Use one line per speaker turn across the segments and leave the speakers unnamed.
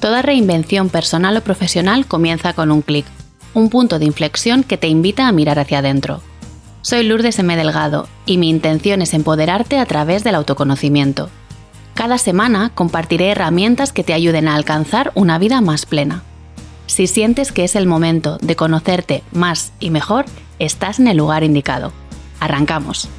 Toda reinvención personal o profesional comienza con un clic, un punto de inflexión que te invita a mirar hacia adentro. Soy Lourdes M. Delgado y mi intención es empoderarte a través del autoconocimiento. Cada semana compartiré herramientas que te ayuden a alcanzar una vida más plena. Si sientes que es el momento de conocerte más y mejor, estás en el lugar indicado. Arrancamos.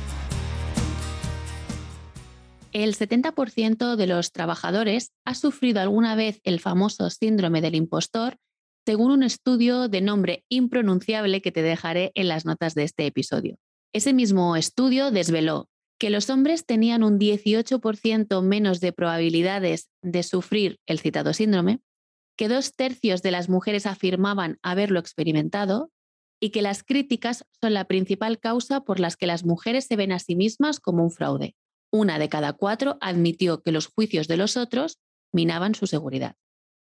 El 70% de los trabajadores ha sufrido alguna vez el famoso síndrome del impostor, según un estudio de nombre impronunciable que te dejaré en las notas de este episodio. Ese mismo estudio desveló que los hombres tenían un 18% menos de probabilidades de sufrir el citado síndrome, que dos tercios de las mujeres afirmaban haberlo experimentado y que las críticas son la principal causa por las que las mujeres se ven a sí mismas como un fraude una de cada cuatro admitió que los juicios de los otros minaban su seguridad.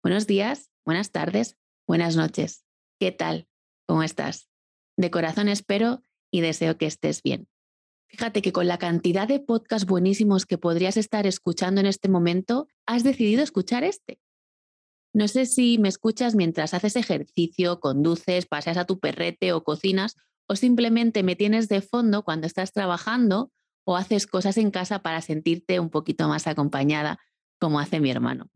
Buenos días, buenas tardes, buenas noches. ¿Qué tal? ¿Cómo estás? De corazón espero y deseo que estés bien. Fíjate que con la cantidad de podcasts buenísimos que podrías estar escuchando en este momento, has decidido escuchar este. No sé si me escuchas mientras haces ejercicio, conduces, paseas a tu perrete o cocinas, o simplemente me tienes de fondo cuando estás trabajando o haces cosas en casa para sentirte un poquito más acompañada, como hace mi hermano.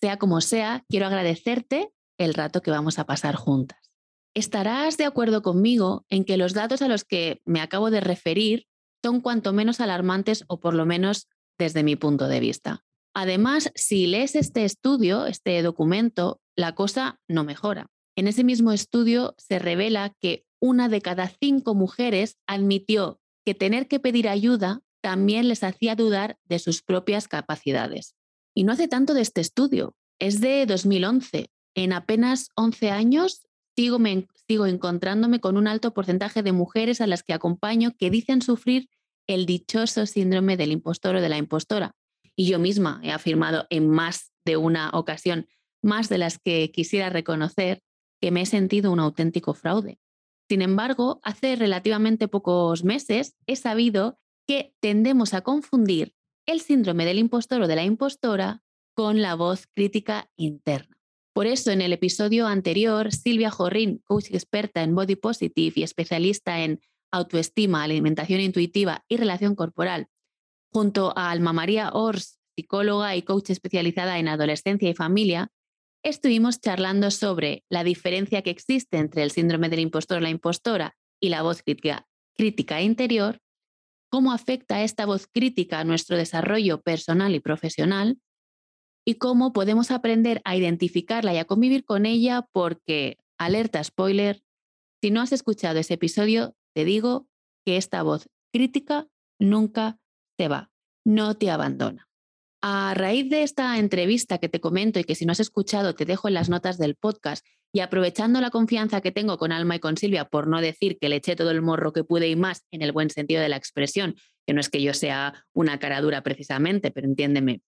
Sea como sea, quiero agradecerte el rato que vamos a pasar juntas. Estarás de acuerdo conmigo en que los datos a los que me acabo de referir son cuanto menos alarmantes o por lo menos desde mi punto de vista. Además, si lees este estudio, este documento, la cosa no mejora. En ese mismo estudio se revela que una de cada cinco mujeres admitió que tener que pedir ayuda también les hacía dudar de sus propias capacidades. Y no hace tanto de este estudio, es de 2011. En apenas 11 años sigo, sigo encontrándome con un alto porcentaje de mujeres a las que acompaño que dicen sufrir el dichoso síndrome del impostor o de la impostora. Y yo misma he afirmado en más de una ocasión, más de las que quisiera reconocer, que me he sentido un auténtico fraude. Sin embargo, hace relativamente pocos meses he sabido que tendemos a confundir el síndrome del impostor o de la impostora con la voz crítica interna. Por eso, en el episodio anterior, Silvia Jorrín, coach experta en body positive y especialista en autoestima, alimentación intuitiva y relación corporal, junto a Alma María Ors, psicóloga y coach especializada en adolescencia y familia, estuvimos charlando sobre la diferencia que existe entre el síndrome del impostor la impostora y la voz crítica, crítica interior, cómo afecta esta voz crítica a nuestro desarrollo personal y profesional y cómo podemos aprender a identificarla y a convivir con ella porque, alerta spoiler, si no has escuchado ese episodio, te digo que esta voz crítica nunca te va, no te abandona. A raíz de esta entrevista que te comento y que si no has escuchado te dejo en las notas del podcast y aprovechando la confianza que tengo con Alma y con Silvia, por no decir que le eché todo el morro que pude y más en el buen sentido de la expresión, que no es que yo sea una cara dura precisamente, pero entiéndeme,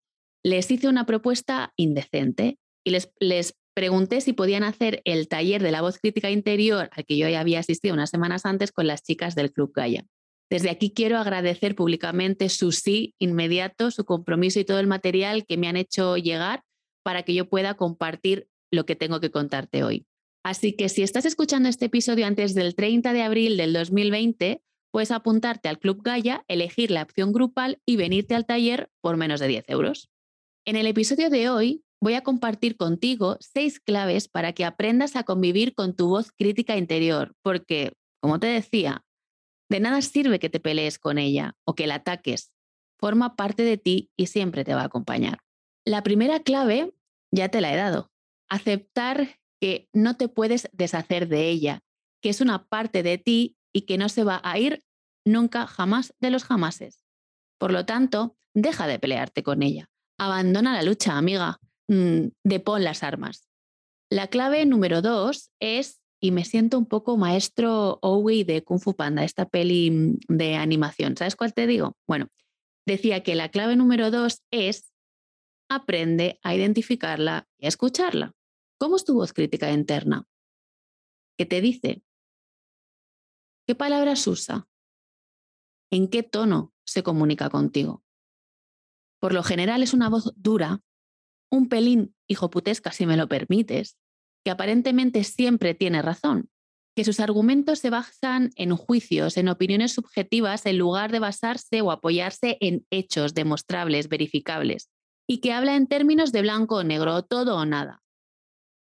les hice una propuesta indecente y les, les pregunté si podían hacer el taller de la voz crítica interior al que yo ya había asistido unas semanas antes con las chicas del Club Gaia. Desde aquí quiero agradecer públicamente su sí inmediato, su compromiso y todo el material que me han hecho llegar para que yo pueda compartir lo que tengo que contarte hoy. Así que si estás escuchando este episodio antes del 30 de abril del 2020, puedes apuntarte al Club Gaia, elegir la opción grupal y venirte al taller por menos de 10 euros. En el episodio de hoy voy a compartir contigo seis claves para que aprendas a convivir con tu voz crítica interior, porque, como te decía, de nada sirve que te pelees con ella o que la ataques. Forma parte de ti y siempre te va a acompañar. La primera clave ya te la he dado. Aceptar que no te puedes deshacer de ella, que es una parte de ti y que no se va a ir nunca, jamás de los jamases. Por lo tanto, deja de pelearte con ella. Abandona la lucha, amiga. Mm, depón las armas. La clave número dos es y me siento un poco maestro Owie de Kung Fu Panda, esta peli mm, de animación. ¿Sabes cuál te digo? Bueno, decía que la clave número dos es aprende a identificarla y a escucharla. ¿Cómo es tu voz crítica interna? ¿Qué te dice? ¿Qué palabras usa? ¿En qué tono se comunica contigo? Por lo general es una voz dura un pelín hijoputesca si me lo permites, que aparentemente siempre tiene razón, que sus argumentos se basan en juicios, en opiniones subjetivas, en lugar de basarse o apoyarse en hechos demostrables, verificables, y que habla en términos de blanco o negro, todo o nada.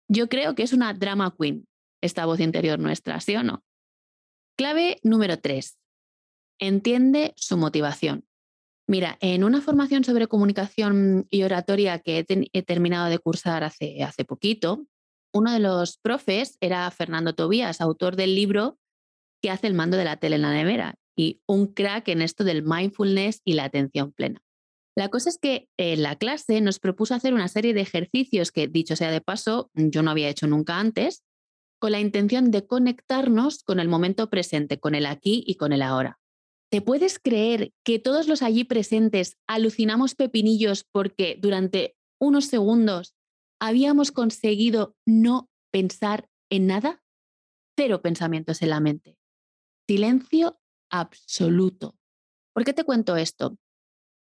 Yo creo que es una drama queen, esta voz interior nuestra, ¿sí o no? Clave número 3. Entiende su motivación. Mira, en una formación sobre comunicación y oratoria que he, terminado de cursar hace, hace poquito, uno de los profes era Fernando Tobías, autor del libro que hace el mando de la tele en la nevera y un crack en esto del mindfulness y la atención plena. La cosa es que en la clase nos propuso hacer una serie de ejercicios que, dicho sea de paso, yo no había hecho nunca antes, con la intención de conectarnos con el momento presente, con el aquí y con el ahora. ¿Te puedes creer que todos los allí presentes alucinamos pepinillos porque durante unos segundos habíamos conseguido no pensar en nada? Cero pensamientos en la mente. Silencio absoluto. ¿Por qué te cuento esto?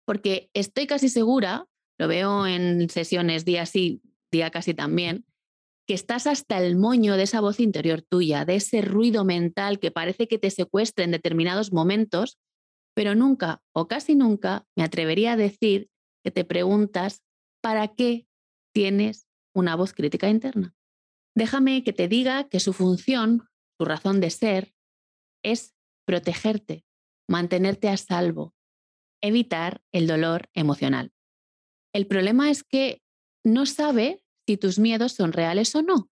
Porque estoy casi segura, lo veo en sesiones día sí, día casi también, que estás hasta el moño de esa voz interior tuya, de ese ruido mental que parece que te secuestra en determinados momentos, pero nunca o casi nunca me atrevería a decir que te preguntas, ¿para qué tienes una voz crítica interna. Déjame que te diga que su función, su razón de ser, es protegerte, mantenerte a salvo, evitar el dolor emocional. El problema es que no sabe si tus miedos son reales o no.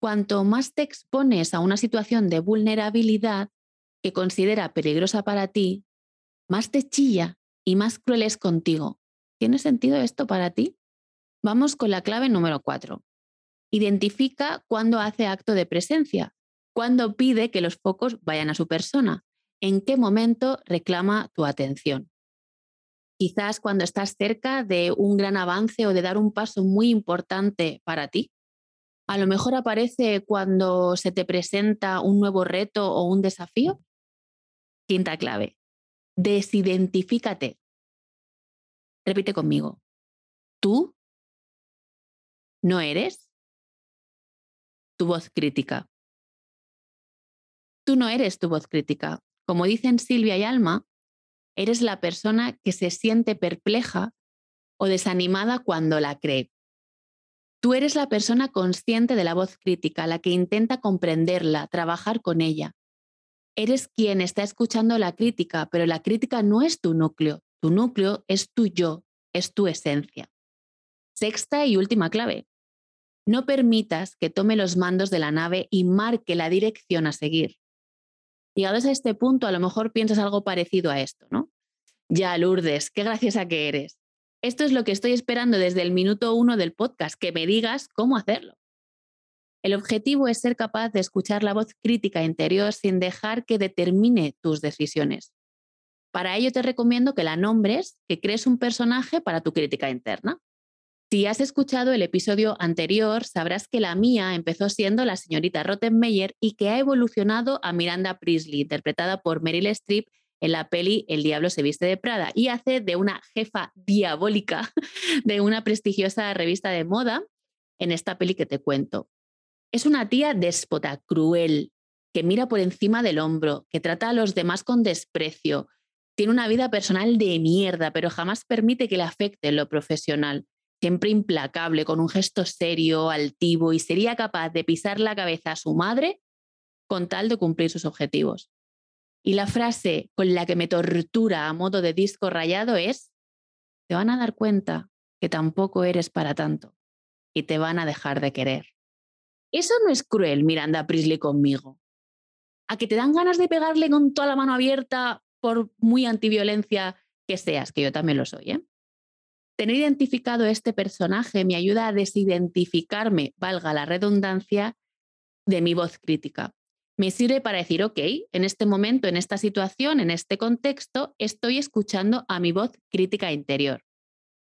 Cuanto más te expones a una situación de vulnerabilidad que considera peligrosa para ti, más te chilla y más cruel es contigo. ¿Tiene sentido esto para ti? Vamos con la clave número cuatro. Identifica cuándo hace acto de presencia, cuándo pide que los focos vayan a su persona, en qué momento reclama tu atención. Quizás cuando estás cerca de un gran avance o de dar un paso muy importante para ti. A lo mejor aparece cuando se te presenta un nuevo reto o un desafío. Quinta clave. Desidentifícate. Repite conmigo. Tú no eres tu voz crítica. Tú no eres tu voz crítica. Como dicen Silvia y Alma, eres la persona que se siente perpleja o desanimada cuando la cree. Tú eres la persona consciente de la voz crítica, la que intenta comprenderla, trabajar con ella. Eres quien está escuchando la crítica, pero la crítica no es tu núcleo. Tu núcleo es tu yo, es tu esencia. Sexta y última clave. No permitas que tome los mandos de la nave y marque la dirección a seguir. Llegados a este punto, a lo mejor piensas algo parecido a esto, ¿no? Ya, Lourdes, qué graciosa que eres. Esto es lo que estoy esperando desde el minuto uno del podcast, que me digas cómo hacerlo. El objetivo es ser capaz de escuchar la voz crítica interior sin dejar que determine tus decisiones. Para ello te recomiendo que la nombres, que crees un personaje para tu crítica interna. Si has escuchado el episodio anterior, sabrás que la mía empezó siendo la señorita Rottenmeier y que ha evolucionado a Miranda Priestley, interpretada por Meryl Streep en la peli El diablo se viste de Prada y hace de una jefa diabólica de una prestigiosa revista de moda en esta peli que te cuento. Es una tía déspota, cruel, que mira por encima del hombro, que trata a los demás con desprecio, tiene una vida personal de mierda, pero jamás permite que le afecte en lo profesional siempre implacable, con un gesto serio, altivo y sería capaz de pisar la cabeza a su madre con tal de cumplir sus objetivos. Y la frase con la que me tortura a modo de disco rayado es, te van a dar cuenta que tampoco eres para tanto y te van a dejar de querer. Eso no es cruel, Miranda Priestley conmigo. A que te dan ganas de pegarle con toda la mano abierta por muy antiviolencia que seas, que yo también lo soy, ¿eh? Tener identificado este personaje me ayuda a desidentificarme, valga la redundancia, de mi voz crítica. Me sirve para decir, ok, en este momento, en esta situación, en este contexto, estoy escuchando a mi voz crítica interior.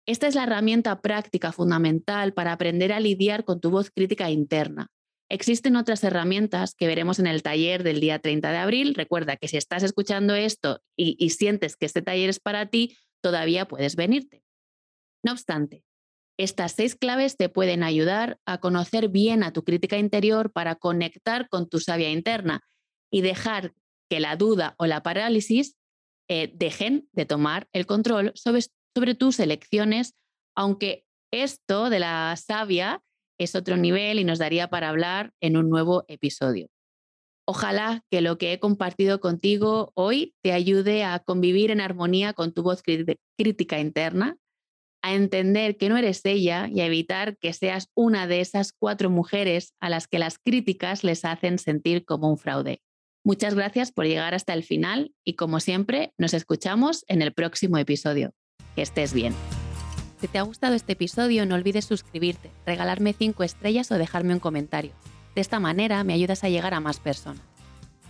Esta es la herramienta práctica fundamental para aprender a lidiar con tu voz crítica interna. Existen otras herramientas que veremos en el taller del día 30 de abril. Recuerda que si estás escuchando esto y, y sientes que este taller es para ti, todavía puedes venirte. No obstante, Estas seis claves te pueden ayudar a conocer bien a tu crítica interior para conectar con tu sabia interna y dejar que la duda o la parálisis eh, dejen de tomar el control sobre, sobre tus elecciones, aunque esto de la sabia es otro nivel y nos daría para hablar en un nuevo episodio. Ojalá que lo que he compartido contigo hoy te ayude a convivir en armonía con tu voz crítica interna, a entender que no eres ella y a evitar que seas una de esas cuatro mujeres a las que las críticas les hacen sentir como un fraude. Muchas gracias por llegar hasta el final y como siempre nos escuchamos en el próximo episodio. Que estés bien. Si te ha gustado este episodio no olvides suscribirte, regalarme 5 estrellas o dejarme un comentario. De esta manera me ayudas a llegar a más personas.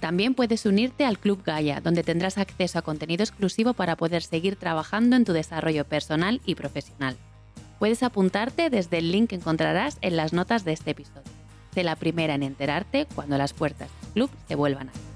También puedes unirte al Club Gaia, donde tendrás acceso a contenido exclusivo para poder seguir trabajando en tu desarrollo personal y profesional. Puedes apuntarte desde el link que encontrarás en las notas de este episodio. Sé la primera en enterarte cuando las puertas del club se vuelvan a abrir.